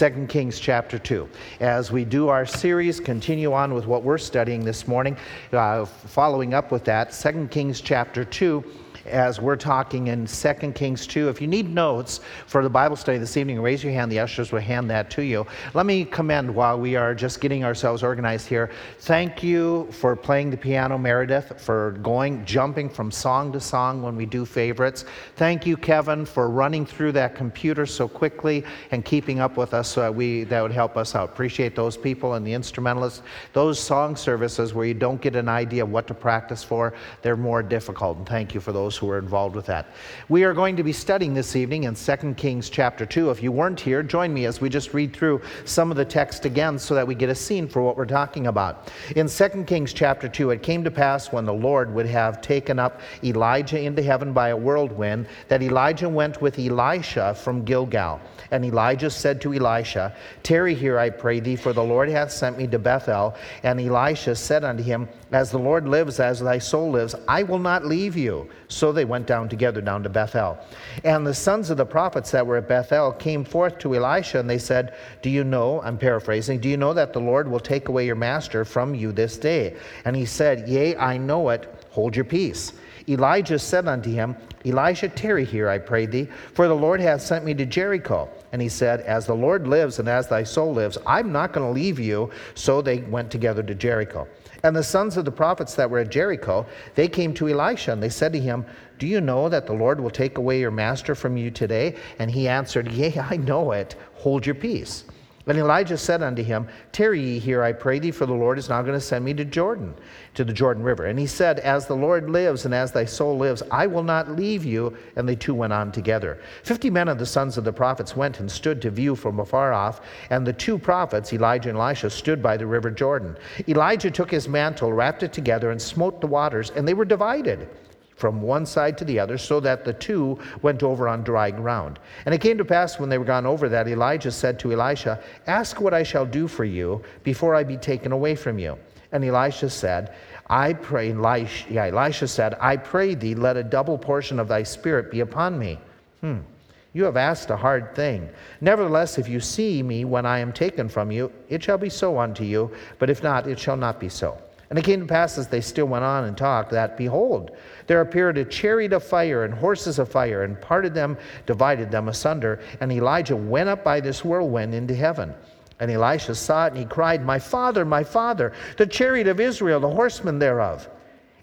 2 Kings chapter 2. As we do our series, continue on with what we're studying this morning, uh, following up with that, 2 Kings chapter 2 as we're talking in 2 Kings 2. If you need notes for the Bible study this evening, raise your hand. The ushers will hand that to you. Let me commend while we are just getting ourselves organized here. Thank you for playing the piano, Meredith, for going, jumping from song to song when we do favorites. Thank you, Kevin, for running through that computer so quickly and keeping up with us. So that we, that would help us out. Appreciate those people and the instrumentalists. Those song services where you don't get an idea of what to practice for, they're more difficult. And thank you for those who are involved with that. We are going to be studying this evening in 2 Kings chapter 2. If you weren't here, join me as we just read through some of the text again so that we get a scene for what we're talking about. In 2 Kings chapter 2, it came to pass when the Lord would have taken up Elijah into heaven by a whirlwind that Elijah went with Elisha from Gilgal. And Elijah said to Elisha, Tarry here, I pray thee, for the Lord hath sent me to Bethel. And Elisha said unto him, As the Lord lives, as thy soul lives, I will not leave you. So they went down together down to Bethel. And the sons of the prophets that were at Bethel came forth to Elisha, and they said, Do you know, I'm paraphrasing, do you know that the Lord will take away your master from you this day? And he said, Yea, I know it. Hold your peace. Elijah said unto him, Elisha, tarry here, I pray thee, for the Lord hath sent me to Jericho. And he said, As the Lord lives and as thy soul lives, I'm not going to leave you. So they went together to Jericho. And the sons of the prophets that were at Jericho, they came to Elisha, and they said to him, Do you know that the Lord will take away your master from you today? And he answered, Yea, I know it. Hold your peace. And Elijah said unto him, Tarry ye here, I pray thee, for the Lord is now going to send me to Jordan, to the Jordan River. And he said, As the Lord lives and as thy soul lives, I will not leave you. And they two went on together. Fifty men of the sons of the prophets went and stood to view from afar off. And the two prophets, Elijah and Elisha, stood by the river Jordan. Elijah took his mantle, wrapped it together, and smote the waters, and they were divided from one side to the other, so that the two went over on dry ground. And it came to pass when they were gone over that Elijah said to Elisha, Ask what I shall do for you before I be taken away from you. And Elisha said, I pray, Elisha, yeah, Elisha said, I pray thee, let a double portion of thy spirit be upon me. Hmm. You have asked a hard thing. Nevertheless, if you see me when I am taken from you, it shall be so unto you, but if not, it shall not be so. And it came to pass as they still went on and talked that, behold, there appeared a chariot of fire and horses of fire, and parted them, divided them asunder. And Elijah went up by this whirlwind into heaven. And Elisha saw it, and he cried, My father, my father, the chariot of Israel, the horsemen thereof.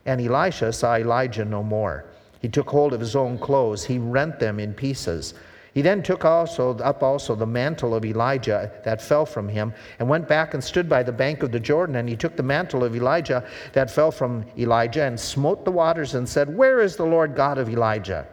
And Elisha saw Elijah no more. He took hold of his own clothes, he rent them in pieces. He then took also up also the mantle of Elijah that fell from him, and went back and stood by the bank of the Jordan. And he took the mantle of Elijah that fell from Elijah, and smote the waters, and said, Where is the Lord God of Elijah?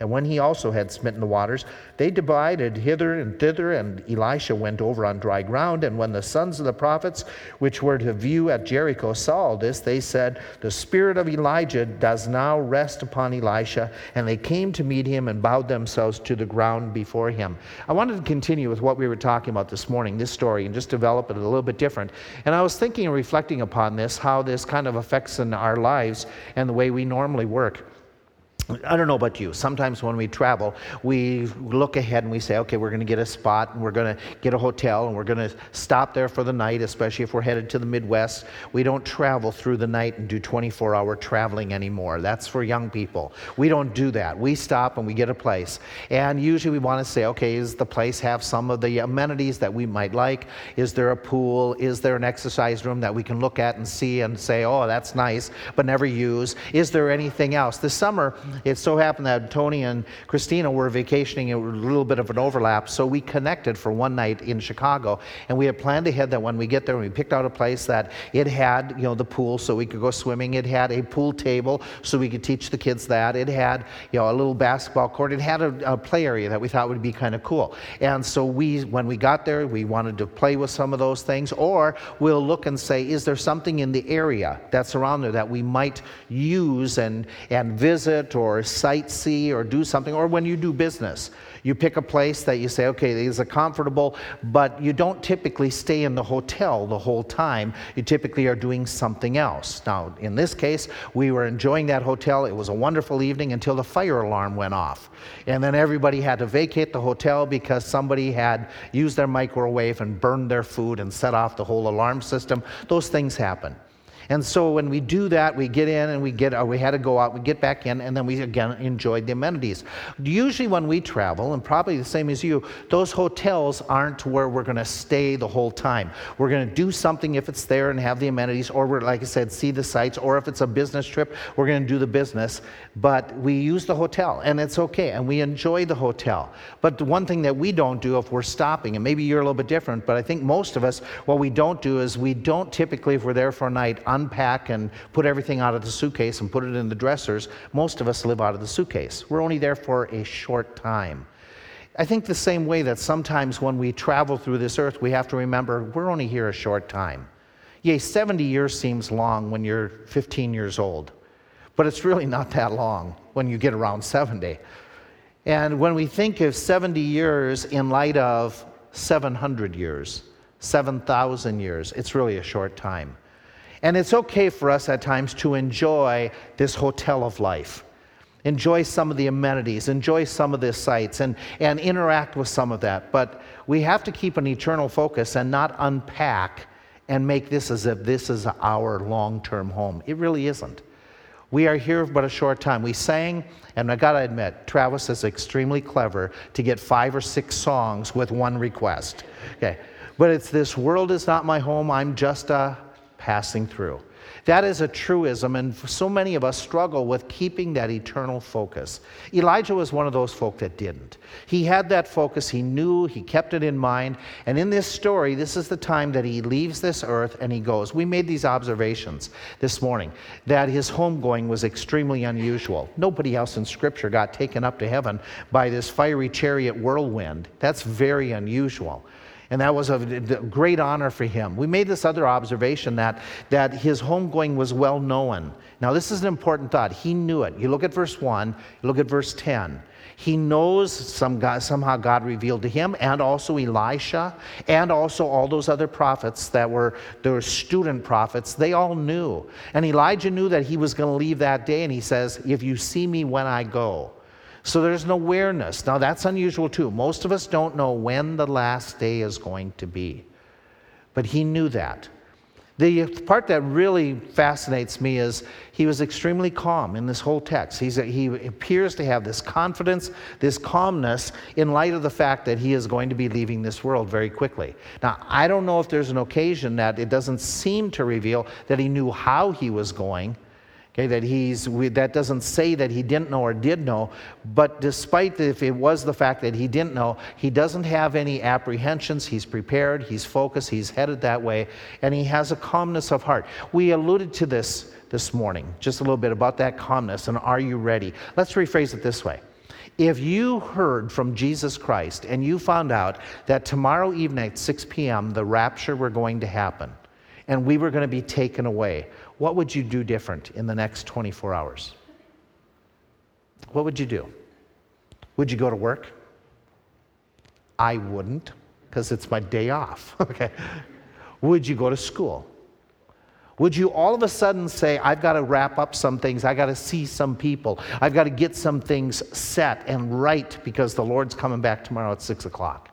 And when he also had smitten the waters, they divided hither and thither, and Elisha went over on dry ground. And when the sons of the prophets, which were to view at Jericho, saw this, they said, The spirit of Elijah does now rest upon Elisha. And they came to meet him and bowed themselves to the ground before him. I wanted to continue with what we were talking about this morning, this story, and just develop it a little bit different. And I was thinking and reflecting upon this, how this kind of affects in our lives and the way we normally work. I don't know about you. Sometimes when we travel, we look ahead and we say, okay, we're going to get a spot and we're going to get a hotel and we're going to stop there for the night, especially if we're headed to the Midwest. We don't travel through the night and do 24 hour traveling anymore. That's for young people. We don't do that. We stop and we get a place. And usually we want to say, okay, does the place have some of the amenities that we might like? Is there a pool? Is there an exercise room that we can look at and see and say, oh, that's nice, but never use? Is there anything else? This summer, it so happened that Tony and Christina were vacationing, It was a little bit of an overlap, so we connected for one night in Chicago. And we had planned ahead that when we get there, we picked out a place that it had, you know, the pool so we could go swimming. It had a pool table so we could teach the kids that. It had, you know, a little basketball court. It had a, a play area that we thought would be kind of cool. And so we, when we got there, we wanted to play with some of those things, or we'll look and say, is there something in the area that's around there that we might use and, and visit or or sightsee or do something, or when you do business. You pick a place that you say, okay, these are comfortable, but you don't typically stay in the hotel the whole time. You typically are doing something else. Now, in this case, we were enjoying that hotel. It was a wonderful evening until the fire alarm went off. And then everybody had to vacate the hotel because somebody had used their microwave and burned their food and set off the whole alarm system. Those things happen. And so when we do that, we get in and we get, or we had to go out, we get back in, and then we again enjoyed the amenities. Usually when we travel, and probably the same as you, those hotels aren't where we're going to stay the whole time. We're going to do something if it's there and have the amenities, or we're, like I said, see the sights, or if it's a business trip, we're going to do the business. But we use the hotel, and it's okay, and we enjoy the hotel. But the one thing that we don't do if we're stopping, and maybe you're a little bit different, but I think most of us, what we don't do is we don't typically, if we're there for a night, unpack and put everything out of the suitcase and put it in the dressers, most of us live out of the suitcase. We're only there for a short time. I think the same way that sometimes when we travel through this earth, we have to remember we're only here a short time. Yea, 70 years seems long when you're 15 years old, but it's really not that long when you get around 70. And when we think of 70 years in light of 700 years, 7,000 years, it's really a short time. And it's okay for us at times to enjoy this hotel of life. Enjoy some of the amenities, enjoy some of the sights, and, and interact with some of that. But we have to keep an eternal focus and not unpack and make this as if this is our long term home. It really isn't. We are here but a short time. We sang, and I gotta admit, Travis is extremely clever to get five or six songs with one request. Okay. But it's this world is not my home, I'm just a passing through. That is a truism, and so many of us struggle with keeping that eternal focus. Elijah was one of those folk that didn't. He had that focus, he knew, he kept it in mind, and in this story, this is the time that he leaves this earth and he goes. We made these observations this morning that his homegoing was extremely unusual. Nobody else in Scripture got taken up to heaven by this fiery chariot whirlwind. That's very unusual. And that was a great honor for him. We made this other observation that, that his homegoing was well known. Now, this is an important thought. He knew it. You look at verse 1, you look at verse 10. He knows some God, somehow God revealed to him, and also Elisha, and also all those other prophets that were, there were student prophets. They all knew. And Elijah knew that he was going to leave that day, and he says, If you see me when I go. So there's an awareness. Now, that's unusual too. Most of us don't know when the last day is going to be. But he knew that. The part that really fascinates me is he was extremely calm in this whole text. He's, he appears to have this confidence, this calmness, in light of the fact that he is going to be leaving this world very quickly. Now, I don't know if there's an occasion that it doesn't seem to reveal that he knew how he was going Okay, that he's that doesn't say that he didn't know or did know, but despite the, if it was the fact that he didn't know, he doesn't have any apprehensions. He's prepared, he's focused, he's headed that way, and he has a calmness of heart. We alluded to this this morning, just a little bit about that calmness and are you ready? Let's rephrase it this way. If you heard from Jesus Christ and you found out that tomorrow evening at 6 p.m. the rapture were going to happen and we were going to be taken away, what would you do different in the next 24 hours? What would you do? Would you go to work? I wouldn't, because it's my day off. okay. Would you go to school? Would you all of a sudden say, I've got to wrap up some things, I've got to see some people, I've got to get some things set and right because the Lord's coming back tomorrow at six o'clock?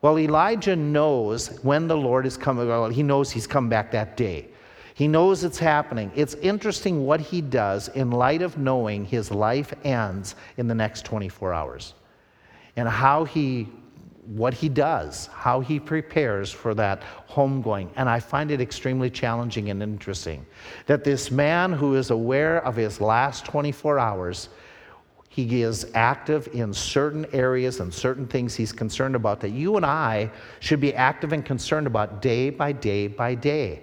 Well, Elijah knows when the Lord is coming, well, he knows he's come back that day. He knows it's happening. It's interesting what he does in light of knowing his life ends in the next 24 hours and how he what he does, how he prepares for that homegoing. And I find it extremely challenging and interesting that this man who is aware of his last 24 hours, he is active in certain areas and certain things he's concerned about that you and I should be active and concerned about day by day by day.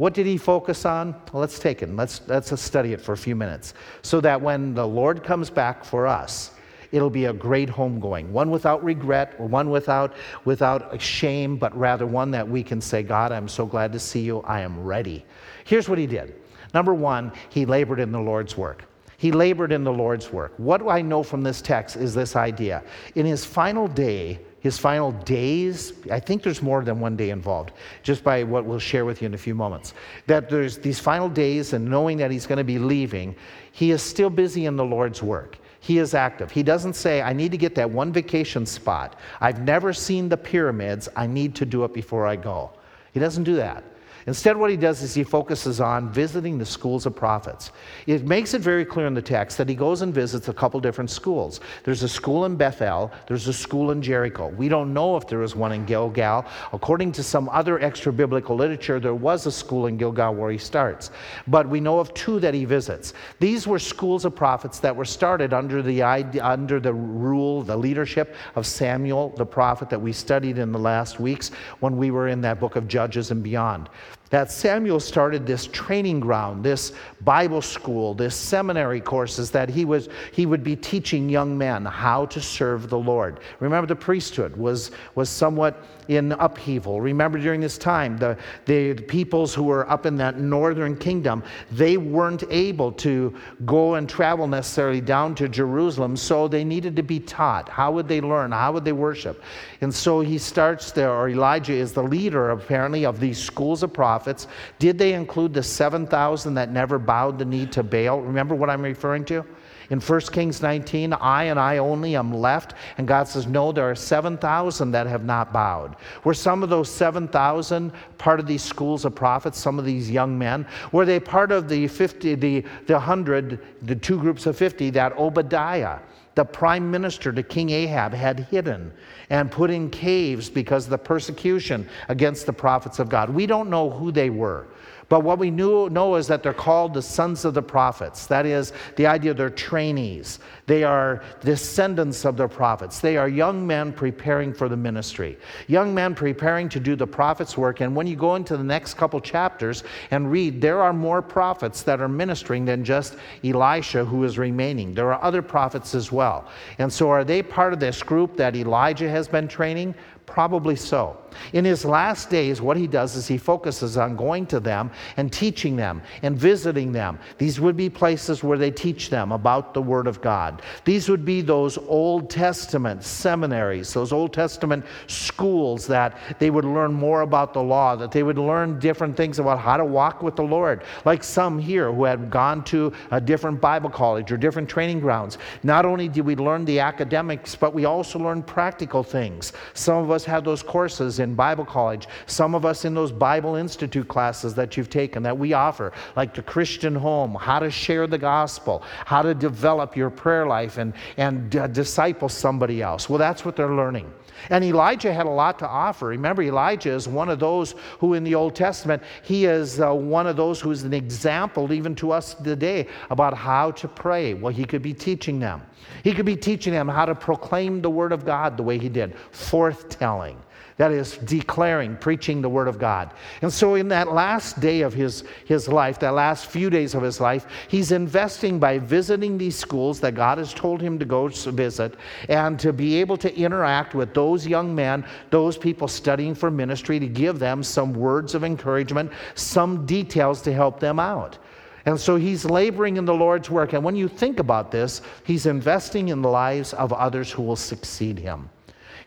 What did he focus on? Well, let's take it. Let's, let's study it for a few minutes so that when the Lord comes back for us, it'll be a great homegoing, one without regret, or one without, without shame, but rather one that we can say, God, I'm so glad to see you. I am ready. Here's what he did. Number one, he labored in the Lord's work. He labored in the Lord's work. What I know from this text is this idea. In his final day, his final days, I think there's more than one day involved, just by what we'll share with you in a few moments. That there's these final days, and knowing that he's going to be leaving, he is still busy in the Lord's work. He is active. He doesn't say, I need to get that one vacation spot. I've never seen the pyramids. I need to do it before I go. He doesn't do that. Instead, what he does is he focuses on visiting the schools of prophets. It makes it very clear in the text that he goes and visits a couple different schools. There's a school in Bethel, there's a school in Jericho. We don't know if there was one in Gilgal. According to some other extra biblical literature, there was a school in Gilgal where he starts. But we know of two that he visits. These were schools of prophets that were started under the, under the rule, the leadership of Samuel, the prophet that we studied in the last weeks when we were in that book of Judges and beyond that Samuel started this training ground, this Bible school, this seminary courses that he, was, he would be teaching young men how to serve the Lord. Remember, the priesthood was, was somewhat in upheaval. Remember, during this time, the, the peoples who were up in that northern kingdom, they weren't able to go and travel necessarily down to Jerusalem, so they needed to be taught. How would they learn? How would they worship? And so he starts there, or Elijah is the leader, apparently, of these schools of prophets prophets. Did they include the 7,000 that never bowed the knee to Baal? Remember what I'm referring to? In 1 Kings 19, I and I only am left. And God says, No, there are 7,000 that have not bowed. Were some of those 7,000 part of these schools of prophets, some of these young men? Were they part of the 50, the, the 100, the two groups of 50 that Obadiah, the prime minister to King Ahab, had hidden? and put in caves because of the persecution against the prophets of God. We don't know who they were. But what we knew, know is that they're called the sons of the prophets. That is the idea they're trainees. They are descendants of the prophets. They are young men preparing for the ministry, young men preparing to do the prophet's work. And when you go into the next couple chapters and read, there are more prophets that are ministering than just Elisha who is remaining. There are other prophets as well. And so, are they part of this group that Elijah has been training? Probably so. In his last days, what he does is he focuses on going to them and teaching them and visiting them. These would be places where they teach them about the Word of God. These would be those Old Testament seminaries, those Old Testament schools that they would learn more about the law, that they would learn different things about how to walk with the Lord. Like some here who had gone to a different Bible college or different training grounds. Not only did we learn the academics, but we also learned practical things. Some of us had those courses in Bible college, some of us in those Bible Institute classes that you've taken that we offer, like the Christian home, how to share the gospel, how to develop your prayer life and, and uh, disciple somebody else. Well, that's what they're learning. And Elijah had a lot to offer. Remember, Elijah is one of those who, in the Old Testament, he is uh, one of those who is an example even to us today about how to pray. Well, he could be teaching them. He could be teaching them how to proclaim the Word of God the way he did, forthtelling. That is, declaring, preaching the Word of God. And so, in that last day of his, his life, that last few days of his life, he's investing by visiting these schools that God has told him to go visit and to be able to interact with those young men, those people studying for ministry, to give them some words of encouragement, some details to help them out. And so he's laboring in the Lord's work. And when you think about this, he's investing in the lives of others who will succeed him.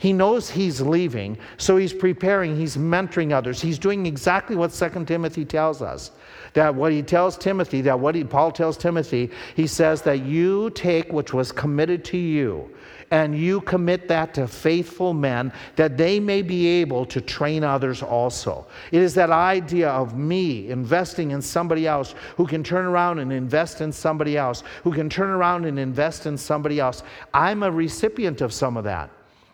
He knows he's leaving, so he's preparing, he's mentoring others. He's doing exactly what 2 Timothy tells us. That what he tells Timothy, that what he, Paul tells Timothy, he says that you take which was committed to you and you commit that to faithful men that they may be able to train others also. It is that idea of me investing in somebody else who can turn around and invest in somebody else, who can turn around and invest in somebody else. I'm a recipient of some of that.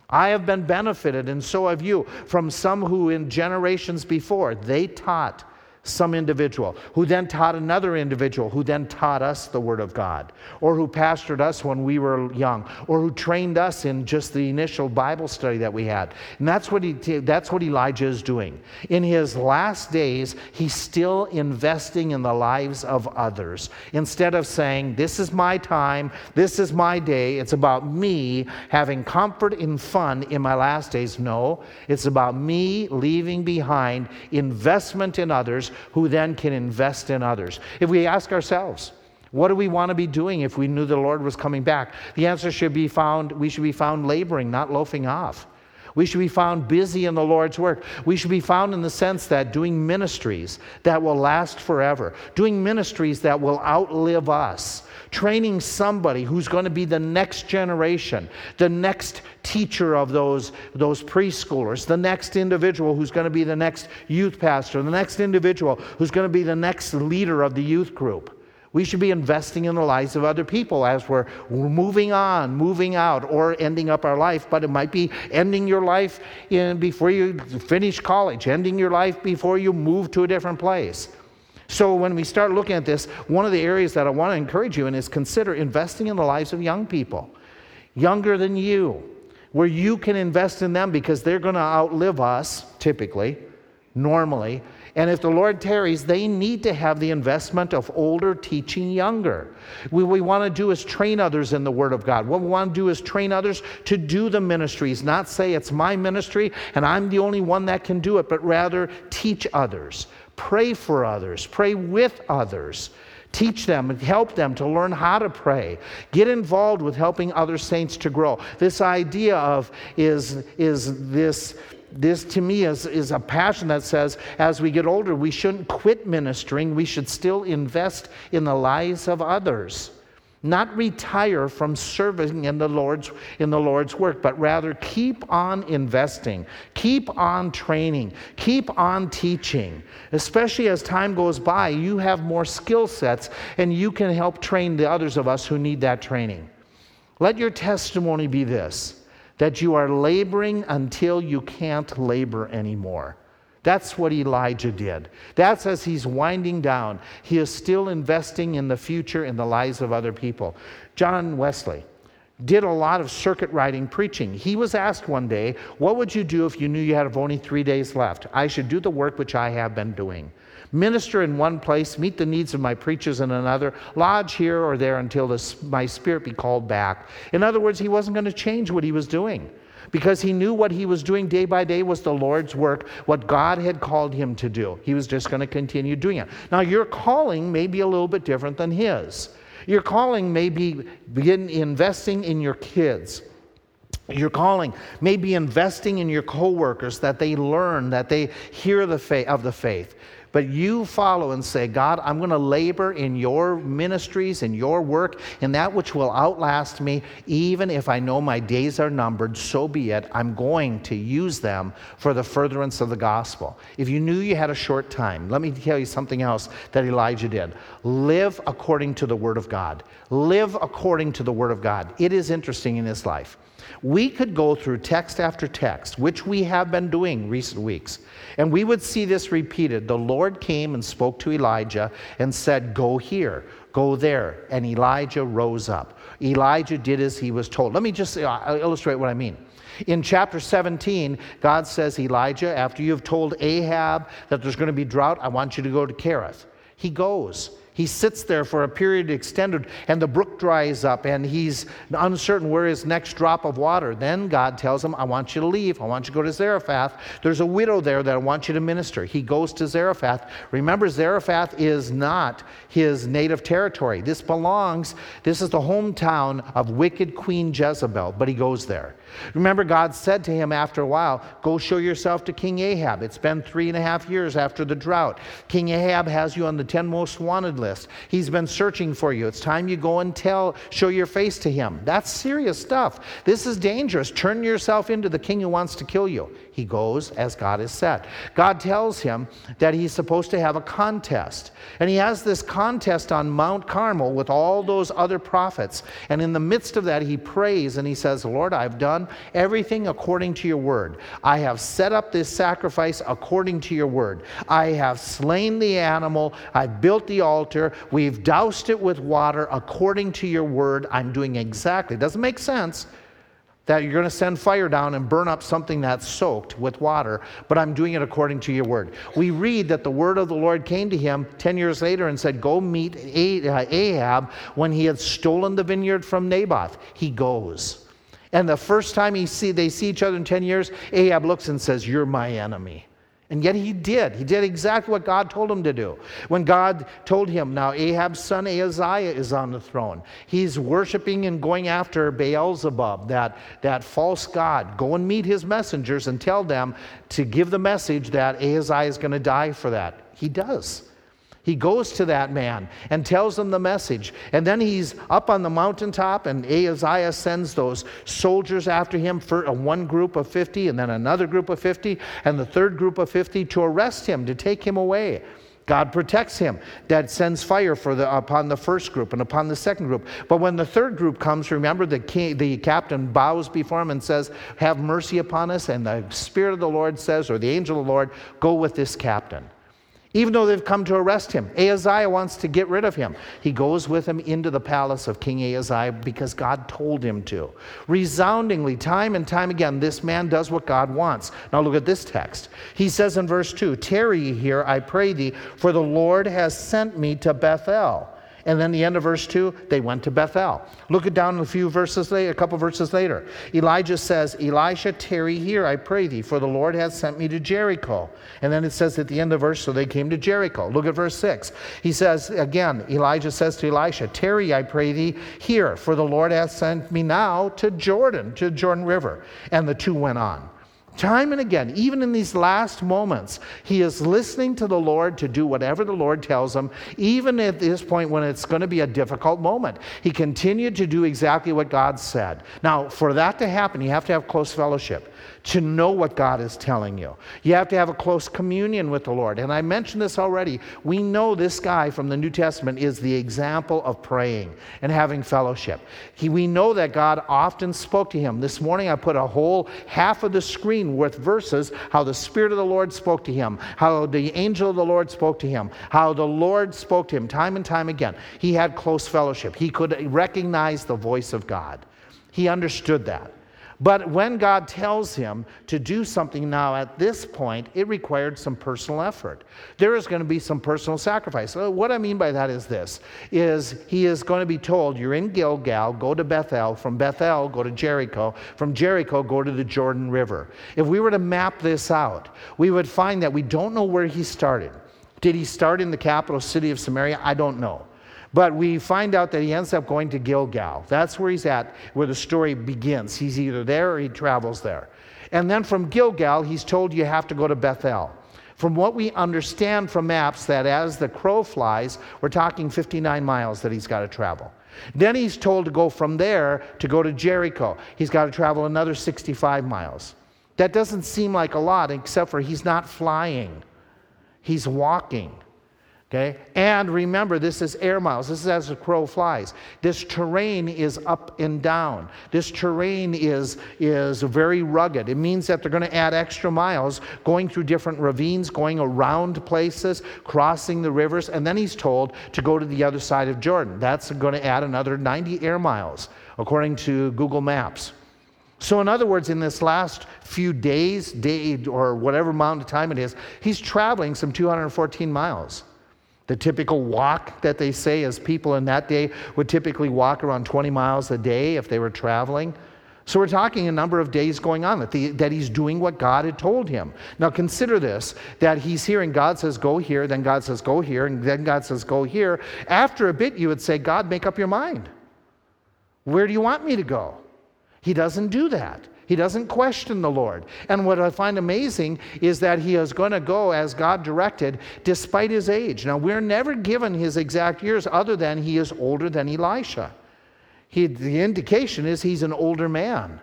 I have been benefited, and so have you, from some who in generations before they taught some individual who then taught another individual who then taught us the Word of God, or who pastored us when we were young, or who trained us in just the initial Bible study that we had. And that's what, he, that's what Elijah is doing. In his last days, he's still investing in the lives of others. Instead of saying, This is my time, this is my day, it's about me having comfort and fun in my last days. No, it's about me leaving behind investment in others who then can invest in others. If we ask ourselves, What do we want to be doing if we knew the Lord was coming back? The answer should be found, we should be found laboring, not loafing off. We should be found busy in the Lord's work. We should be found in the sense that doing ministries that will last forever, doing ministries that will outlive us, training somebody who's going to be the next generation, the next teacher of those, those preschoolers, the next individual who's going to be the next youth pastor, the next individual who's going to be the next leader of the youth group. We should be investing in the lives of other people as we're moving on, moving out, or ending up our life. But it might be ending your life in, before you finish college, ending your life before you move to a different place. So, when we start looking at this, one of the areas that I want to encourage you in is consider investing in the lives of young people, younger than you, where you can invest in them because they're going to outlive us, typically, normally and if the Lord tarries, they need to have the investment of older teaching younger. What we want to do is train others in the Word of God. What we want to do is train others to do the ministries, not say it's my ministry and I'm the only one that can do it, but rather teach others, pray for others, pray with others. Teach them and help them to learn how to pray. Get involved with helping other saints to grow. This idea of is, is this this to me is, is a passion that says as we get older, we shouldn't quit ministering. We should still invest in the lives of others. Not retire from serving in the Lord's in the Lord's work, but rather keep on investing, keep on training, keep on teaching. Especially as time goes by, you have more skill sets and you can help train the others of us who need that training. Let your testimony be this that you are laboring until you can't labor anymore. That's what Elijah did. That's as he's winding down. He is still investing in the future in the lives of other people. John Wesley did a lot of circuit riding preaching. He was asked one day, What would you do if you knew you had only three days left? I should do the work which I have been doing minister in one place, meet the needs of my preachers in another, lodge here or there until my spirit be called back. In other words, he wasn't going to change what he was doing because he knew what he was doing day by day was the Lord's work, what God had called him to do. He was just going to continue doing it. Now, your calling may be a little bit different than his. Your calling may be begin investing in your kids. Your calling may be investing in your coworkers that they learn, that they hear the faith, of the faith. But you follow and say, God, I'm going to labor in your ministries, in your work, in that which will outlast me, even if I know my days are numbered, so be it. I'm going to use them for the furtherance of the gospel. If you knew you had a short time, let me tell you something else that Elijah did. Live according to the word of God. Live according to the word of God. It is interesting in his life. We could go through text after text, which we have been doing recent weeks, and we would see this repeated. The Lord came and spoke to Elijah and said, Go here, go there. And Elijah rose up. Elijah did as he was told. Let me just uh, illustrate what I mean. In chapter 17, God says, Elijah, after you've told Ahab that there's going to be drought, I want you to go to Kerith. He goes. He sits there for a period extended, and the brook dries up, and he's uncertain where his next drop of water. Then God tells him, I want you to leave. I want you to go to Zarephath. There's a widow there that I want you to minister. He goes to Zarephath. Remember, Zarephath is not his native territory. This belongs, this is the hometown of wicked Queen Jezebel, but he goes there. Remember, God said to him after a while, Go show yourself to King Ahab. It's been three and a half years after the drought. King Ahab has you on the 10 most wanted list. He's been searching for you. It's time you go and tell, show your face to him. That's serious stuff. This is dangerous. Turn yourself into the king who wants to kill you. He goes as God has said. God tells him that he's supposed to have a contest. And he has this contest on Mount Carmel with all those other prophets. And in the midst of that, he prays and he says, Lord, I've done everything according to your word. I have set up this sacrifice according to your word. I have slain the animal. I've built the altar. We've doused it with water according to your word. I'm doing exactly. It doesn't make sense that you're going to send fire down and burn up something that's soaked with water, but I'm doing it according to your word. We read that the word of the Lord came to him 10 years later and said, Go meet uh, Ahab when he had stolen the vineyard from Naboth. He goes. And the first time he see, they see each other in 10 years, Ahab looks and says, You're my enemy. And yet he did. He did exactly what God told him to do. When God told him, now Ahab's son Ahaziah is on the throne. He's worshiping and going after Beelzebub, that, that false god. Go and meet his messengers and tell them to give the message that Ahaziah is going to die for that. He does. He goes to that man and tells him the message. And then he's up on the mountaintop, and Ahaziah sends those soldiers after him for a uh, one group of 50, and then another group of 50, and the third group of 50 to arrest him, to take him away. God protects him. That sends fire for the, upon the first group and upon the second group. But when the third group comes, remember the, king, the captain bows before him and says, Have mercy upon us. And the Spirit of the Lord says, or the angel of the Lord, Go with this captain even though they've come to arrest him. Ahaziah wants to get rid of him. He goes with him into the palace of King Ahaziah because God told him to. Resoundingly, time and time again, this man does what God wants. Now look at this text. He says in verse 2 Tarry here, I pray thee, for the Lord has sent me to Bethel. And then the end of verse 2, they went to Bethel. Look it down a few verses later, a couple verses later. Elijah says, Elisha, tarry here, I pray thee, for the Lord has sent me to Jericho. And then it says at the end of verse, so they came to Jericho. Look at verse 6. He says again, Elijah says to Elisha, Tarry, I pray thee, here, for the Lord hath sent me now to Jordan, to Jordan River. And the two went on. Time and again, even in these last moments, he is listening to the Lord to do whatever the Lord tells him, even at this point when it's going to be a difficult moment. He continued to do exactly what God said. Now, for that to happen, you have to have close fellowship to know what God is telling you. You have to have a close communion with the Lord. And I mentioned this already. We know this guy from the New Testament is the example of praying and having fellowship. He, we know that God often spoke to him. This morning I put a whole half of the screen with verses how the Spirit of the Lord spoke to him, how the angel of the Lord spoke to him, how the Lord spoke to him time and time again. He had close fellowship. He could recognize the voice of God. He understood that. But when God tells him to do something now at this point, it required some personal effort. There is going to be some personal sacrifice. So what I mean by that is this is he is going to be told, you're in Gilgal, go to Bethel, from Bethel go to Jericho, from Jericho go to the Jordan River. If we were to map this out, we would find that we don't know where he started. Did he start in the capital city of Samaria? I don't know. But we find out that he ends up going to Gilgal. That's where he's at, where the story begins. He's either there or he travels there. And then from Gilgal, he's told you have to go to Bethel. From what we understand from maps, that as the crow flies, we're talking 59 miles that he's got to travel. Then he's told to go from there to go to Jericho. He's got to travel another 65 miles. That doesn't seem like a lot, except for he's not flying, he's walking. Okay? And remember, this is air miles. This is as the crow flies. This terrain is up and down. This terrain is, is very rugged. It means that they're going to add extra miles going through different ravines, going around places, crossing the rivers. And then he's told to go to the other side of Jordan. That's going to add another 90 air miles, according to Google Maps. So, in other words, in this last few days, day, or whatever amount of time it is, he's traveling some 214 miles. The typical walk that they say is people in that day would typically walk around 20 miles a day if they were traveling. So we're talking a number of days going on that, the, that he's doing what God had told him. Now consider this that he's hearing God says, go here, then God says, go here, and then God says, go here. After a bit, you would say, God, make up your mind. Where do you want me to go? He doesn't do that. He doesn't question the Lord. And what I find amazing is that he is going to go as God directed despite his age. Now, we're never given his exact years other than he is older than Elisha. He, the indication is he's an older man.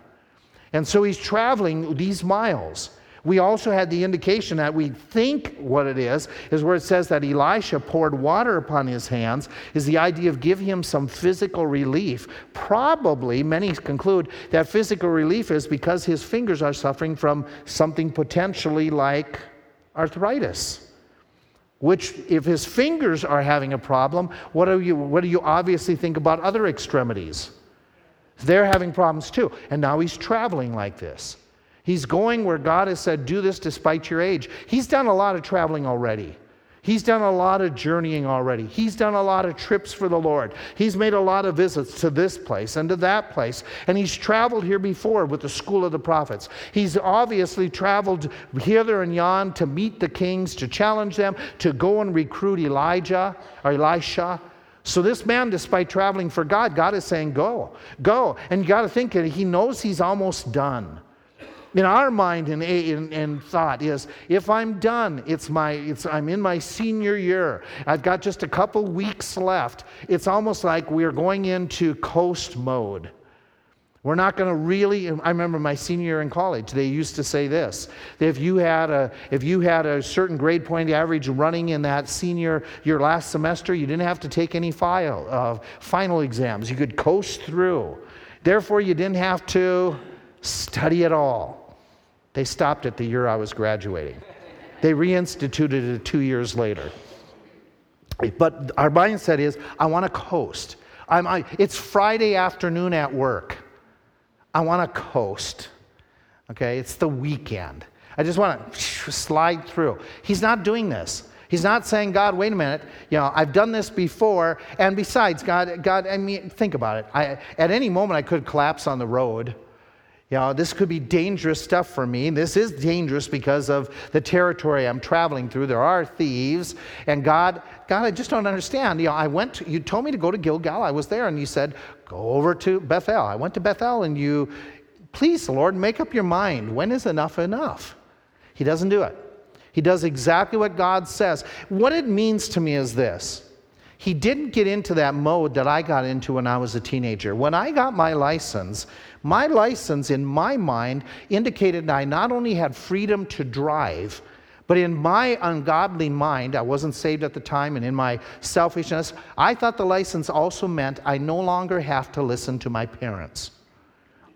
And so he's traveling these miles we also had the indication that we think what it is, is where it says that Elisha poured water upon his hands, is the idea of give him some physical relief. Probably, many conclude that physical relief is because his fingers are suffering from something potentially like arthritis. Which, if his fingers are having a problem, what do you, what do you obviously think about other extremities? They're having problems too. And now he's traveling like this. He's going where God has said, do this despite your age. He's done a lot of traveling already. He's done a lot of journeying already. He's done a lot of trips for the Lord. He's made a lot of visits to this place and to that place. And he's traveled here before with the school of the prophets. He's obviously traveled hither and yon to meet the kings, to challenge them, to go and recruit Elijah or Elisha. So this man, despite traveling for God, God is saying, Go, go. And you got to think that he knows he's almost done in our mind and, thought is if i'm done it's my it's i'm in my senior year. I've got just a couple weeks left. It's almost like we're going into coast mode. We're not going to really i remember my senior year in college they used to say this if you had a if you had a certain grade point average running in that senior your last semester you didn't have to take any file, uh, final exams. You could coast through. Therefore you didn't have to study it all they stopped it the year I was graduating. They reinstituted it two years later. But our mindset is I want to coast. I'm, I, it's Friday afternoon at work. I want to coast. Okay, it's the weekend. I just want to slide through. He's not doing this. He's not saying, God, wait a minute, you know, I've done this before. And besides, God, God, I mean, think about it. I, at any moment, I could collapse on the road you know, this could be dangerous stuff for me. This is dangerous because of the territory I'm traveling through. There are thieves. And God, God, I just don't understand. You know, I went, to, you told me to go to Gilgal. I was there and you said, go over to Bethel. I went to Bethel and you, please, Lord, make up your mind. When is enough enough? He doesn't do it. He does exactly what God says. What it means to me is this he didn't get into that mode that I got into when I was a teenager. When I got my license, my license in my mind indicated I not only had freedom to drive, but in my ungodly mind, I wasn't saved at the time, and in my selfishness, I thought the license also meant I no longer have to listen to my parents.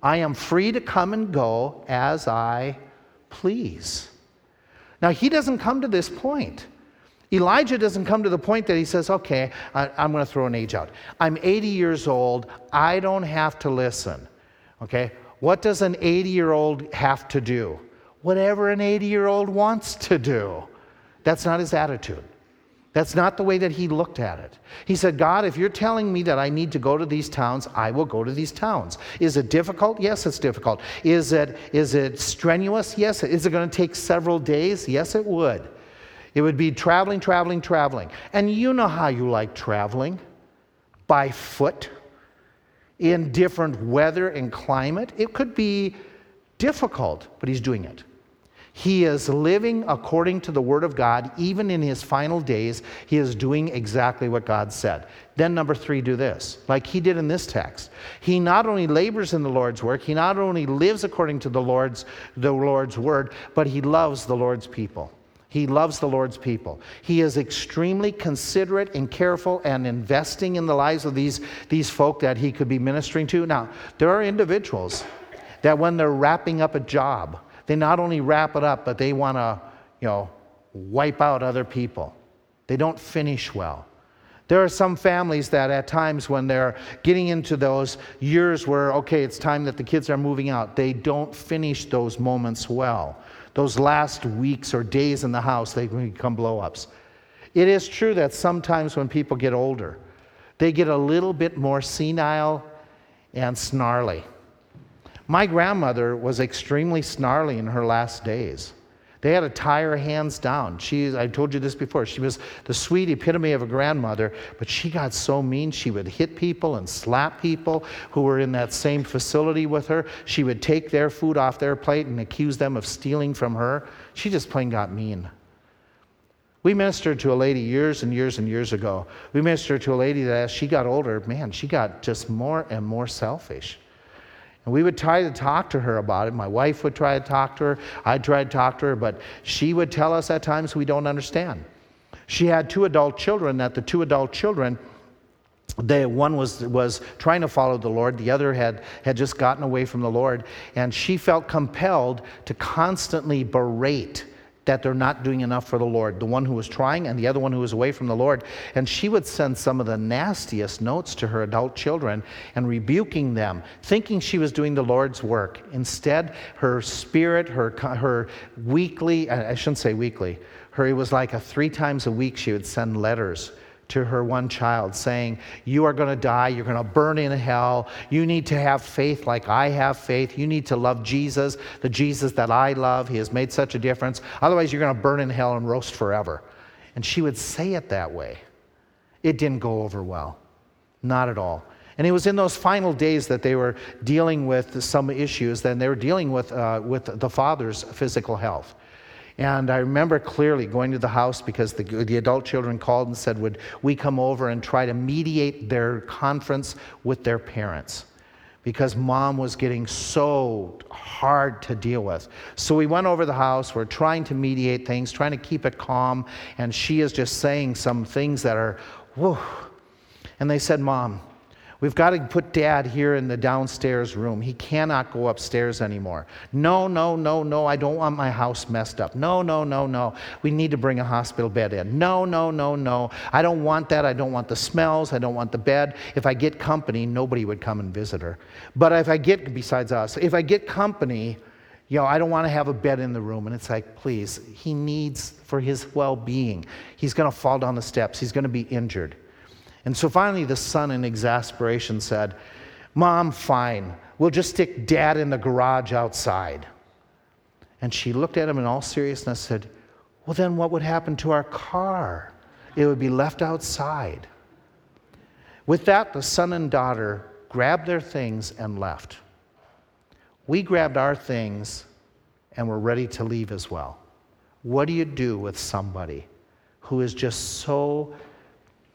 I am free to come and go as I please. Now, he doesn't come to this point. Elijah doesn't come to the point that he says, okay, I, am going to throw an age out. I'm 80 years old. I don't have to listen. Okay? What does an 80 year old have to do? Whatever an 80 year old wants to do. That's not his attitude. That's not the way that he looked at it. He said, God, if you're telling me that I need to go to these towns, I will go to these towns. Is it difficult? Yes, it's difficult. Is it, is it strenuous? Yes. Is it going to take several days? Yes, it would. It would be traveling, traveling, traveling. And you know how you like traveling by foot in different weather and climate. It could be difficult, but he's doing it. He is living according to the Word of God, even in his final days. He is doing exactly what God said. Then, number three, do this, like he did in this text. He not only labors in the Lord's work, he not only lives according to the Lord's, the Lord's Word, but he loves the Lord's people. He loves the Lord's people. He is extremely considerate and careful and investing in the lives of these, these folk that he could be ministering to. Now, there are individuals that when they're wrapping up a job, they not only wrap it up, but they want to, you know, wipe out other people. They don't finish well. There are some families that at times when they're getting into those years where, okay, it's time that the kids are moving out, they don't finish those moments well those last weeks or days in the house, they can become blow ups. It is true that sometimes when people get older, they get a little bit more senile and snarly. My grandmother was extremely snarly in her last days. They had to tie her hands down. She, I told you this before, she was the sweet epitome of a grandmother, but she got so mean. She would hit people and slap people who were in that same facility with her. She would take their food off their plate and accuse them of stealing from her. She just plain got mean. We ministered to a lady years and years and years ago. We ministered to a lady that as she got older, man, she got just more and more selfish. And we would try to talk to her about it. My wife would try to talk to her. I'd try to talk to her, but she would tell us at times we don't understand. She had two adult children, that the two adult children, they, one was, was trying to follow the Lord, the other had, had just gotten away from the Lord, and she felt compelled to constantly berate that they're not doing enough for the Lord. The one who was trying and the other one who was away from the Lord. And she would send some of the nastiest notes to her adult children and rebuking them, thinking she was doing the Lord's work. Instead, her spirit, her, her weekly, I shouldn't say weekly, her, it was like a three times a week she would send letters to her one child, saying, You are going to die. You're going to burn in hell. You need to have faith like I have faith. You need to love Jesus, the Jesus that I love. He has made such a difference. Otherwise, you're going to burn in hell and roast forever. And she would say it that way. It didn't go over well. Not at all. And it was in those final days that they were dealing with some issues, then they were dealing with, uh, with the father's physical health. And I remember clearly going to the house because the, the adult children called and said, Would we come over and try to mediate their conference with their parents? Because mom was getting so hard to deal with. So we went over the house. We're trying to mediate things, trying to keep it calm. And she is just saying some things that are, whoa. And they said, Mom, We've got to put dad here in the downstairs room. He cannot go upstairs anymore. No, no, no, no. I don't want my house messed up. No, no, no, no. We need to bring a hospital bed in. No, no, no, no. I don't want that. I don't want the smells. I don't want the bed. If I get company, nobody would come and visit her. But if I get, besides us, if I get company, you know, I don't want to have a bed in the room. And it's like, please, he needs for his well being. He's going to fall down the steps, he's going to be injured. And so finally, the son, in exasperation, said, Mom, fine. We'll just stick dad in the garage outside. And she looked at him in all seriousness and said, Well, then what would happen to our car? It would be left outside. With that, the son and daughter grabbed their things and left. We grabbed our things and were ready to leave as well. What do you do with somebody who is just so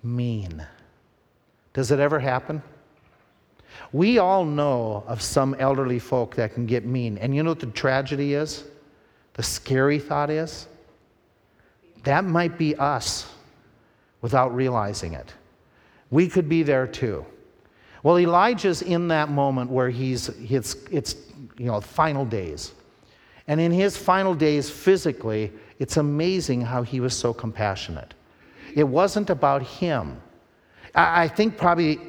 mean? Does it ever happen? We all know of some elderly folk that can get mean. And you know what the tragedy is? The scary thought is? That might be us without realizing it. We could be there too. Well, Elijah's in that moment where he's, it's, it's you know, final days. And in his final days, physically, it's amazing how he was so compassionate. It wasn't about him, I think probably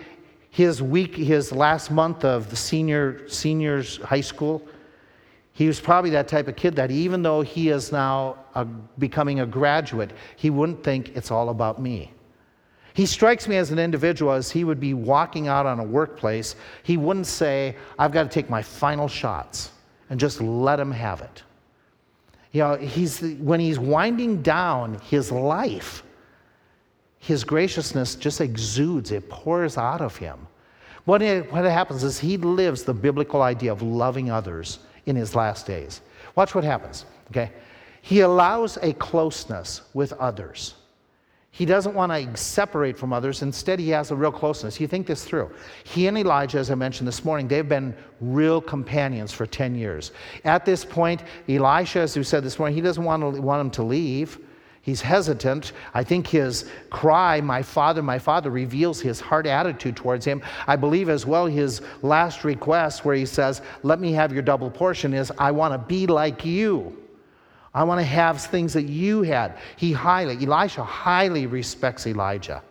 his week, his last month of the senior seniors high school, he was probably that type of kid that even though he is now a, becoming a graduate, he wouldn't think it's all about me. He strikes me as an individual as he would be walking out on a workplace. He wouldn't say, I've got to take my final shots and just let him have it. You know, he's, when he's winding down his life, his graciousness just exudes, it pours out of him. What, it, what happens is he lives the biblical idea of loving others in his last days. Watch what happens, okay? He allows a closeness with others. He doesn't want to separate from others. Instead, he has a real closeness. You think this through. He and Elijah, as I mentioned this morning, they've been real companions for 10 years. At this point, Elisha, as we said this morning, he doesn't want, to, want him to leave. He's hesitant. I think his cry, My Father, my Father, reveals his heart attitude towards him. I believe as well his last request, where he says, Let me have your double portion, is, I want to be like you. I want to have things that you had. He highly, Elisha highly respects Elijah.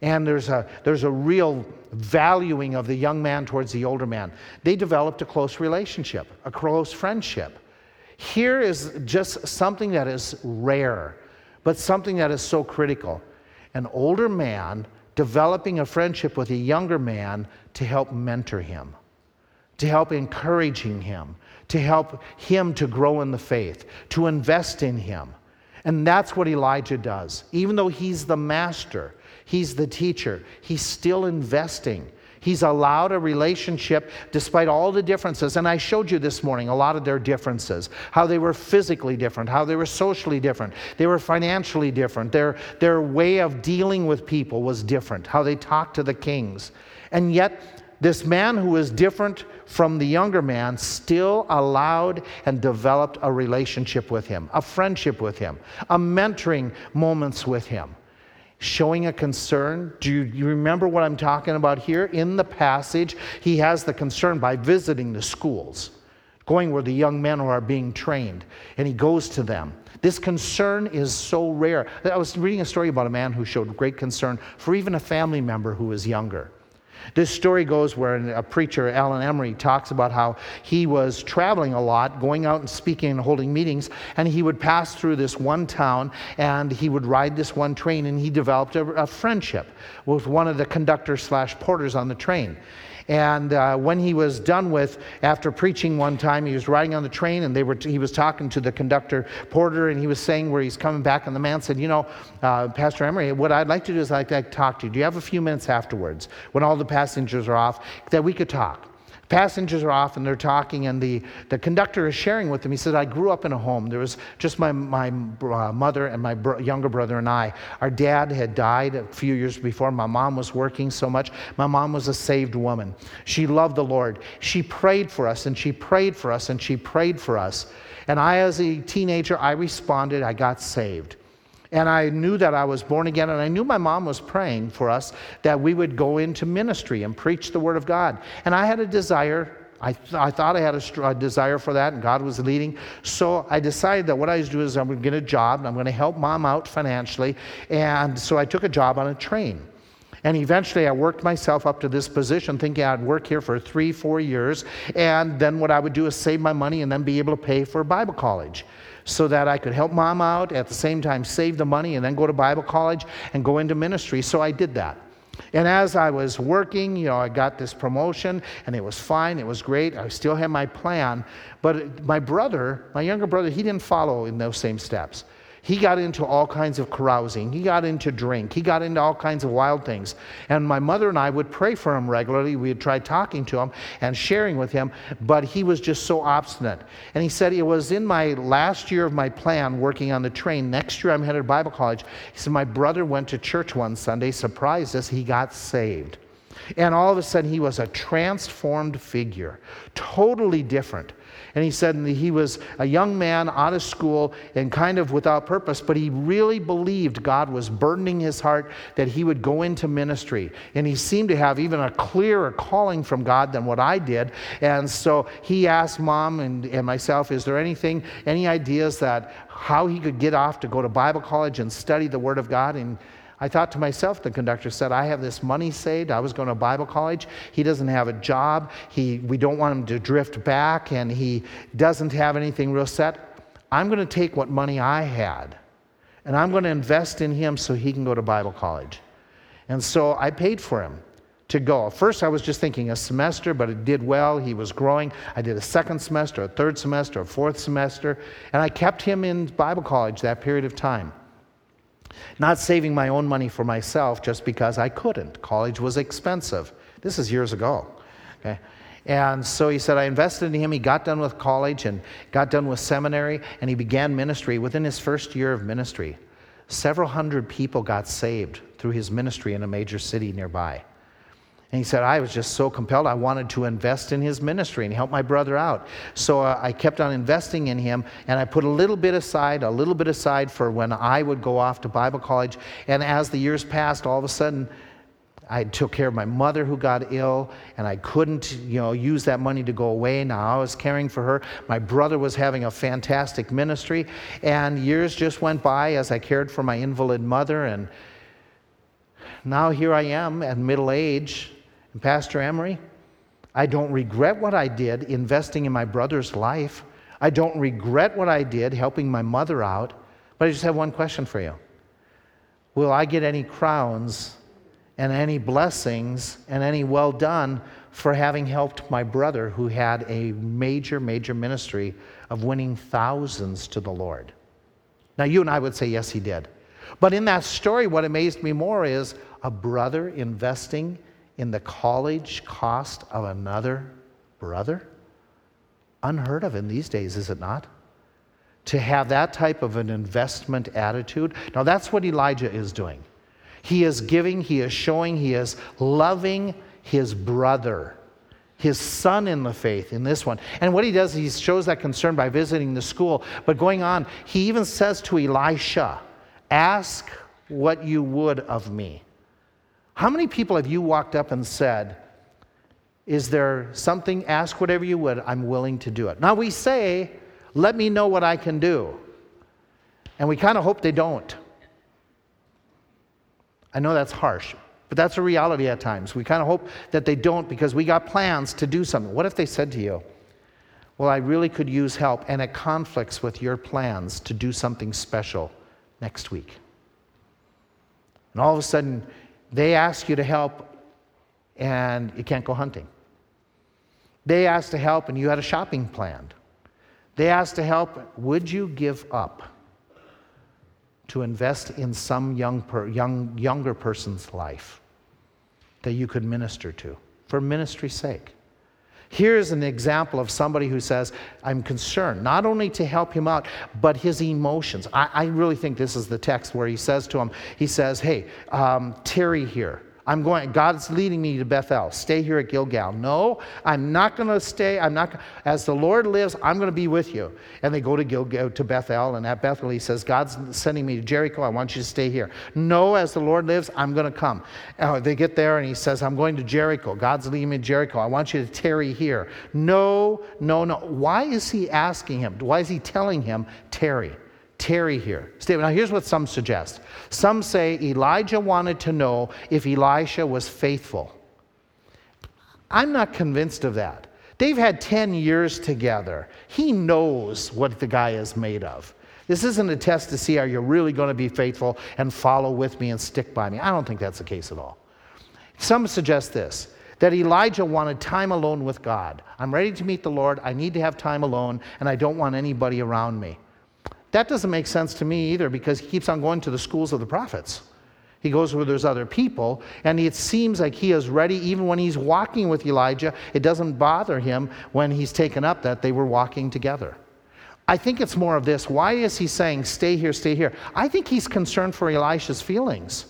And there's a, there's a real valuing of the young man towards the older man. They developed a close relationship, a close friendship. Here is just something that is rare but something that is so critical. An older man developing a friendship with a younger man to help mentor him, to help encouraging him, to help him to grow in the faith, to invest in him. And that's what Elijah does. Even though he's the master, he's the teacher, he's still investing He's allowed a relationship despite all the differences. And I showed you this morning a lot of their differences how they were physically different, how they were socially different, they were financially different, their, their way of dealing with people was different, how they talked to the kings. And yet, this man who was different from the younger man still allowed and developed a relationship with him, a friendship with him, a mentoring moments with him showing a concern. Do you, you, remember what I'm talking about here? In the passage, he has the concern by visiting the schools. going where the young men are being trained, and he goes to them. This concern is so rare. I was reading a story about a man who showed great concern for even a family member who was younger. This story goes where a preacher, Alan Emery, talks about how he was traveling a lot, going out and speaking and holding meetings, and he would pass through this one town and he would ride this one train, and he developed a, a friendship with one of the conductors slash porters on the train. And uh, when he was done with, after preaching one time, he was riding on the train and they were he was talking to the conductor porter and he was saying where he's coming back. And the man said, You know, uh, Pastor Emery, what I'd like to do is I'd like to talk to you. Do you have a few minutes afterwards when all the passengers are off that we could talk? Passengers are off and they're talking, and the, the conductor is sharing with them. He said, I grew up in a home. There was just my, my uh, mother and my bro- younger brother and I. Our dad had died a few years before. My mom was working so much. My mom was a saved woman. She loved the Lord. She prayed for us, and she prayed for us, and she prayed for us. And I, as a teenager, I responded. I got saved. And I knew that I was born again, and I knew my mom was praying for us that we would go into ministry and preach the Word of God. And I had a desire. I, th- I thought I had a, a, desire for that, and God was leading. So I decided that what I was doing is I'm going to get a job, and I'm going to help mom out financially. And so I took a job on a train. And eventually I worked myself up to this position, thinking I'd work here for three, four years. And then what I would do is save my money and then be able to pay for Bible college so that I could help mom out, at the same time save the money, and then go to Bible college and go into ministry. So I did that. And as I was working, you know, I got this promotion and it was fine, it was great. I still had my plan. But my brother, my younger brother, he didn't follow in those same steps. He got into all kinds of carousing. He got into drink. He got into all kinds of wild things. And my mother and I would pray for him regularly. We would try talking to him and sharing with him, but he was just so obstinate. And he said, It was in my last year of my plan working on the train. Next year I'm headed to Bible college. He said, My brother went to church one Sunday, surprised us, he got saved. And all of a sudden, he was a transformed figure, totally different. And he said that he was a young man out of school and kind of without purpose, but he really believed God was burdening his heart that he would go into ministry. And he seemed to have even a clearer calling from God than what I did. And so he asked mom and, and myself, Is there anything, any ideas that how he could get off to go to Bible college and study the Word of God? And I thought to myself, the conductor said, I have this money saved. I was going to Bible college. He doesn't have a job. He, we don't want him to drift back, and he doesn't have anything real set. I'm going to take what money I had, and I'm going to invest in him so he can go to Bible college. And so I paid for him to go. First, I was just thinking a semester, but it did well. He was growing. I did a second semester, a third semester, a fourth semester, and I kept him in Bible college that period of time. Not saving my own money for myself just because I couldn't. College was expensive. This is years ago. Okay? And so he said, I invested in him. He got done with college and got done with seminary, and he began ministry. Within his first year of ministry, several hundred people got saved through his ministry in a major city nearby. And he said, I was just so compelled. I wanted to invest in his ministry and help my brother out. So uh, I kept on investing in him, and I put a little bit aside, a little bit aside for when I would go off to Bible college. And as the years passed, all of a sudden, I took care of my mother who got ill, and I couldn't, you know, use that money to go away. Now I was caring for her. My brother was having a fantastic ministry, and years just went by as I cared for my invalid mother, and now here I am at middle age and Pastor Emery, I don't regret what I did investing in my brother's life. I don't regret what I did helping my mother out. But I just have one question for you Will I get any crowns and any blessings and any well done for having helped my brother who had a major, major ministry of winning thousands to the Lord? Now, you and I would say, yes, he did. But in that story, what amazed me more is a brother investing in the college cost of another brother? Unheard of in these days, is it not? To have that type of an investment attitude. Now, that's what Elijah is doing. He is giving, he is showing, he is loving his brother, his son in the faith in this one. And what he does, he shows that concern by visiting the school. But going on, he even says to Elisha, Ask what you would of me. How many people have you walked up and said, Is there something? Ask whatever you would. I'm willing to do it. Now we say, let me know what I can do. And we kind of hope they don't. I know that's harsh, but that's a reality at times. We kind of hope that they don't because we got plans to do something. What if they said to you, Well, I really could use help, and it conflicts with your plans to do something special next week? And all of a sudden, they ask you to help, and you can't go hunting. They asked to help, and you had a shopping planned. They asked to help, would you give up to invest in some young, per, young, younger person's life that you could minister to for ministry's sake? Here's an example of somebody who says, I'm concerned not only to help him out, but his emotions. I, I really think this is the text where he says to him, he says, Hey, um, tarry here. I'm going, God's leading me to Bethel. Stay here at Gilgal. No, I'm not going to stay. I'm not, as the Lord lives, I'm going to be with you. And they go to Gilgal, to Bethel, and at Bethel he says, God's sending me to Jericho. I want you to stay here. No, as the Lord lives, I'm going to come. Uh, they get there and he says, I'm going to Jericho. God's leading me to Jericho. I want you to tarry here. No, no, no. Why is he asking him? Why is he telling him, tarry? Tarry here. Now, here's what some suggest. Some say Elijah wanted to know if Elisha was faithful. I'm not convinced of that. They've had 10 years together. He knows what the guy is made of. This isn't a test to see are you really going to be faithful and follow with me and stick by me. I don't think that's the case at all. Some suggest this that Elijah wanted time alone with God. I'm ready to meet the Lord. I need to have time alone, and I don't want anybody around me. That doesn't make sense to me either because he keeps on going to the schools of the prophets. He goes where there's other people, and it seems like he is ready even when he's walking with Elijah. It doesn't bother him when he's taken up that they were walking together. I think it's more of this. Why is he saying, stay here, stay here? I think he's concerned for Elisha's feelings.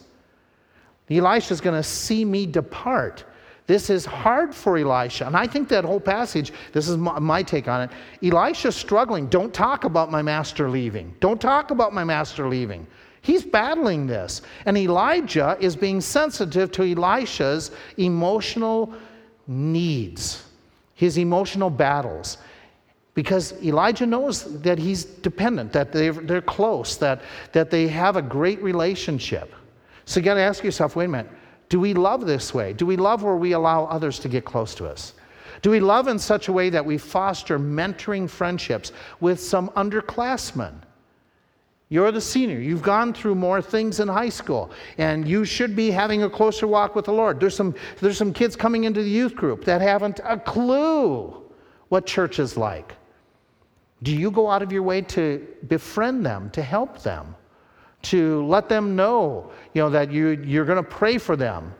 Elisha's going to see me depart. This is hard for Elisha. And I think that whole passage, this is my, my take on it. Elisha's struggling. Don't talk about my master leaving. Don't talk about my master leaving. He's battling this. And Elijah is being sensitive to Elisha's emotional needs, his emotional battles. Because Elijah knows that he's dependent, that they're, close, that, that they have a great relationship. So you got to ask yourself wait a minute, do we love this way? Do we love where we allow others to get close to us? Do we love in such a way that we foster mentoring friendships with some underclassmen? You're the senior. You've gone through more things in high school, and you should be having a closer walk with the Lord. There's some, there's some kids coming into the youth group that haven't a clue what church is like. Do you go out of your way to befriend them, to help them? To let them know, you know, that you, you're going to pray for them.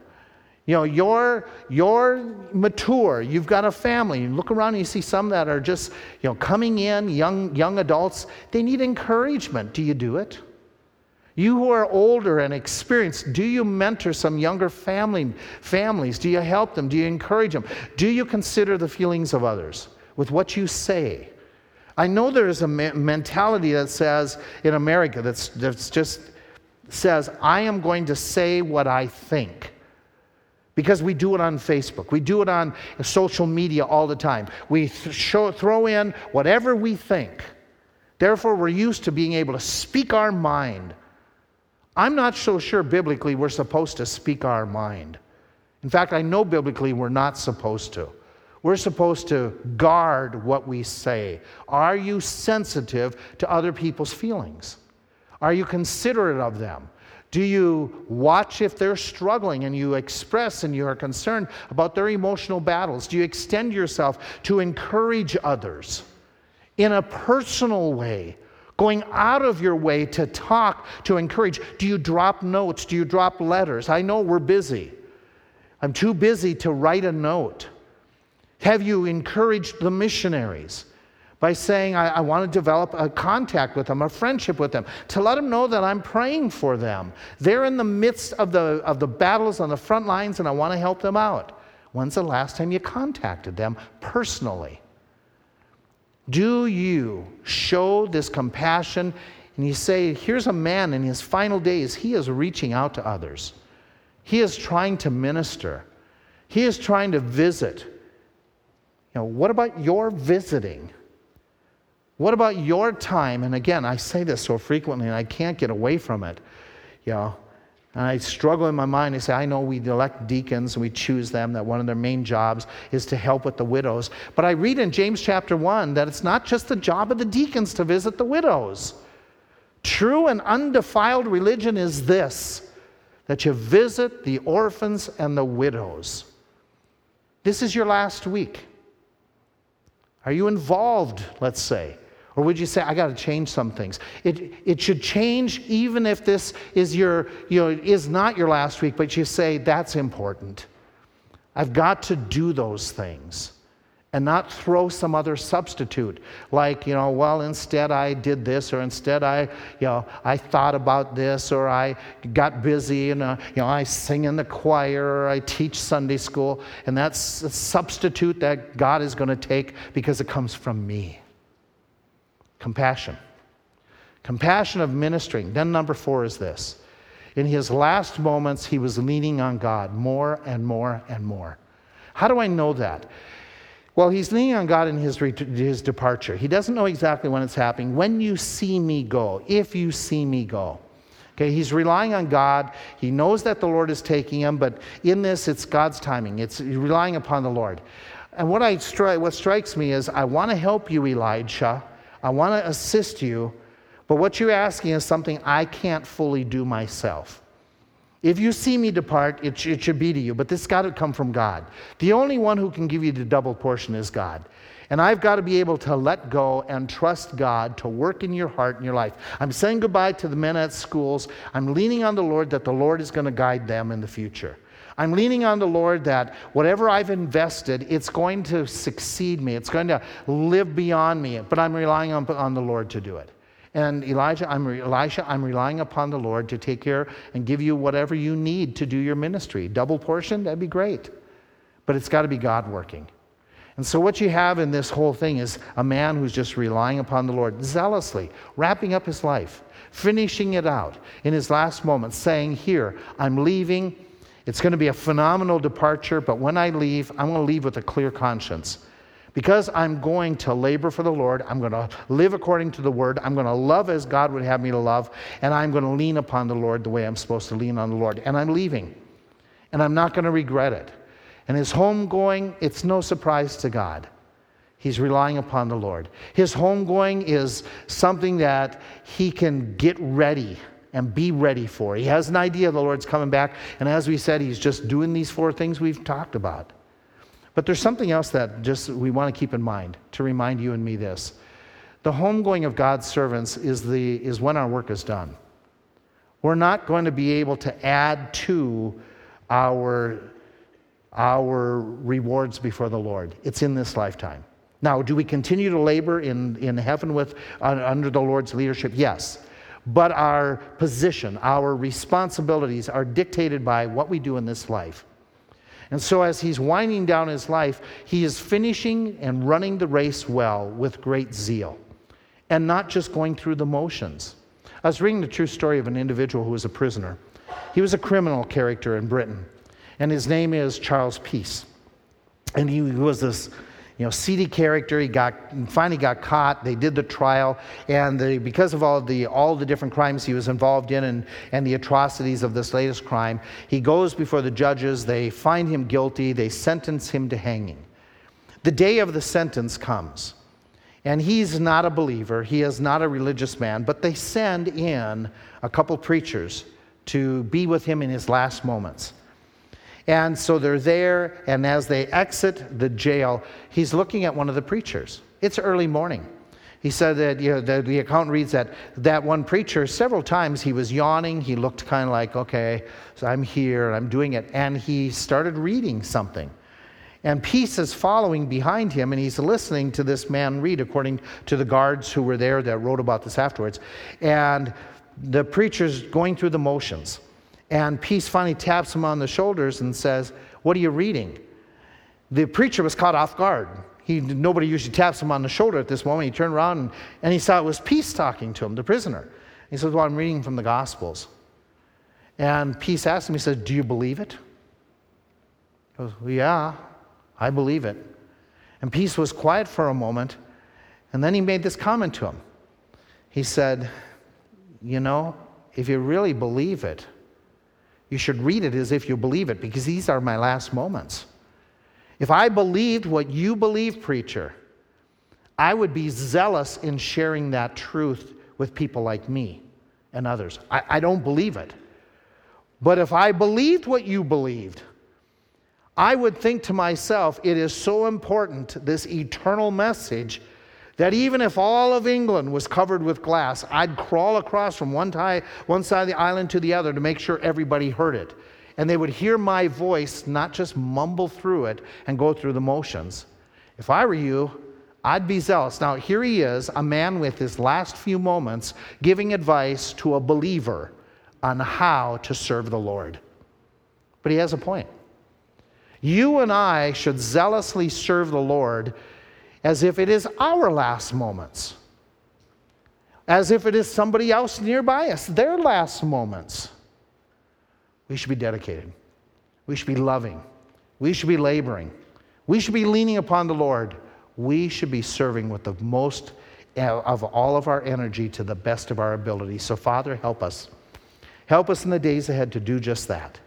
You know, you're, you're mature, you've got a family. You look around and you see some that are just, you know, coming in, young, young adults, they need encouragement. Do you do it? You who are older and experienced, do you mentor some younger family, families? Do you help them? Do you encourage them? Do you consider the feelings of others with what you say? I know there's a mentality that says in America that's, that's just says, I am going to say what I think. Because we do it on Facebook, we do it on social media all the time. We th- show, throw in whatever we think. Therefore, we're used to being able to speak our mind. I'm not so sure biblically we're supposed to speak our mind. In fact, I know biblically we're not supposed to. We're supposed to guard what we say. Are you sensitive to other people's feelings? Are you considerate of them? Do you watch if they're struggling and you express and you are concerned about their emotional battles? Do you extend yourself to encourage others in a personal way? Going out of your way to talk, to encourage. Do you drop notes? Do you drop letters? I know we're busy. I'm too busy to write a note. Have you encouraged the missionaries by saying, I, I, want to develop a contact with them, a friendship with them, to let them know that I'm praying for them? They're in the midst of the, of the battles on the front lines, and I want to help them out. When's the last time you contacted them personally? Do you show this compassion and you say, Here's a man in his final days, he is reaching out to others, he is trying to minister, he is trying to visit know, what about your visiting? What about your time? And again, I say this so frequently and I can't get away from it. You know, and I struggle in my mind. I say, I know we elect deacons and we choose them, that one of their main jobs is to help with the widows. But I read in James chapter 1 that it's not just the job of the deacons to visit the widows. True and undefiled religion is this that you visit the orphans and the widows. This is your last week. Are you involved, let's say? Or would you say, I got to change some things? It, it should change even if this is, your, you know, is not your last week, but you say, that's important. I've got to do those things and not throw some other substitute. Like you know well instead i did this or instead i you know i thought about this or i got busy and uh, you know i sing in the choir or i teach sunday school. And that's a substitute that god is going to take because it comes from me. Compassion. Compassion of ministering. Then number four is this. In his last moments he was leaning on god more and more and more. How do i know that well, he's leaning on God in his, his departure. He doesn't know exactly when it's happening. When you see me go, if you see me go. Okay, he's relying on God. He knows that the Lord is taking him, but in this, it's God's timing. It's relying upon the Lord. And what, I stri- what strikes me is I want to help you, Elijah. I want to assist you, but what you're asking is something I can't fully do myself. If you see me depart, it, sh- it should be to you, but this got to come from God. The only one who can give you the double portion is God. And I've got to be able to let go and trust God to work in your heart and your life. I'm saying goodbye to the men at schools. I'm leaning on the Lord that the Lord is going to guide them in the future. I'm leaning on the Lord that whatever I've invested, it's going to succeed me. It's going to live beyond me, but I'm relying on, on the Lord to do it. And Elijah, I'm, Elisha, I'm relying upon the Lord to take care and give you whatever you need to do your ministry. Double portion, that'd be great. But it's got to be God working. And so, what you have in this whole thing is a man who's just relying upon the Lord zealously, wrapping up his life, finishing it out in his last moments, saying, Here, I'm leaving. It's going to be a phenomenal departure, but when I leave, I'm going to leave with a clear conscience. Because I'm going to labor for the Lord, I'm going to live according to the word, I'm going to love as God would have me to love, and I'm going to lean upon the Lord the way I'm supposed to lean on the Lord. And I'm leaving. And I'm not going to regret it. And his homegoing, it's no surprise to God. He's relying upon the Lord. His homegoing is something that he can get ready and be ready for. He has an idea the Lord's coming back. And as we said, he's just doing these four things we've talked about. But there's something else that just we want to keep in mind to remind you and me this. The homegoing of God's servants is, the, is when our work is done. We're not going to be able to add to our, our rewards before the Lord. It's in this lifetime. Now, do we continue to labor in, in heaven with, under the Lord's leadership? Yes. But our position, our responsibilities are dictated by what we do in this life. And so, as he's winding down his life, he is finishing and running the race well with great zeal and not just going through the motions. I was reading the true story of an individual who was a prisoner. He was a criminal character in Britain, and his name is Charles Peace. And he was this you know, seedy character. He got finally got caught. They did the trial, and the, because of all the all the different crimes he was involved in and, and the atrocities of this latest crime, he goes before the judges. They find him guilty. They sentence him to hanging. The day of the sentence comes, and he's not a believer. He is not a religious man, but they send in a couple preachers to be with him in his last moments. And so they're there, and as they exit the jail, he's looking at one of the preachers. It's early morning. He said that you know, the, the account reads that that one preacher, several times he was yawning. He looked kind of like, okay, so I'm here, and I'm doing it. And he started reading something. And Peace is following behind him, and he's listening to this man read, according to the guards who were there that wrote about this afterwards. And the preacher's going through the motions. And Peace finally taps him on the shoulders and says, What are you reading? The preacher was caught off guard. He, nobody usually taps him on the shoulder at this moment. He turned around and, and he saw it was Peace talking to him, the prisoner. He says, Well, I'm reading from the Gospels. And Peace asked him, He said, Do you believe it? He goes, well, Yeah, I believe it. And Peace was quiet for a moment, and then he made this comment to him. He said, You know, if you really believe it, you should read it as if you believe it, because these are my last moments. If I believed what you believe, preacher, I would be zealous in sharing that truth with people like me and others. I, I don't believe it. But if I believed what you believed, I would think to myself, it is so important, this eternal message, that even if all of England was covered with glass, I'd crawl across from one, tie, one side of the island to the other to make sure everybody heard it. And they would hear my voice, not just mumble through it and go through the motions. If I were you, I'd be zealous. Now, here he is, a man with his last few moments giving advice to a believer on how to serve the Lord. But he has a point. You and I should zealously serve the Lord as if it is our last moments, as if it is somebody else nearby us, their last moments. We should be dedicated. We should be loving. We should be laboring. We should be leaning upon the Lord. We should be serving with the most uh, of all of our energy to the best of our ability. So, Father, help us. Help us in the days ahead to do just that.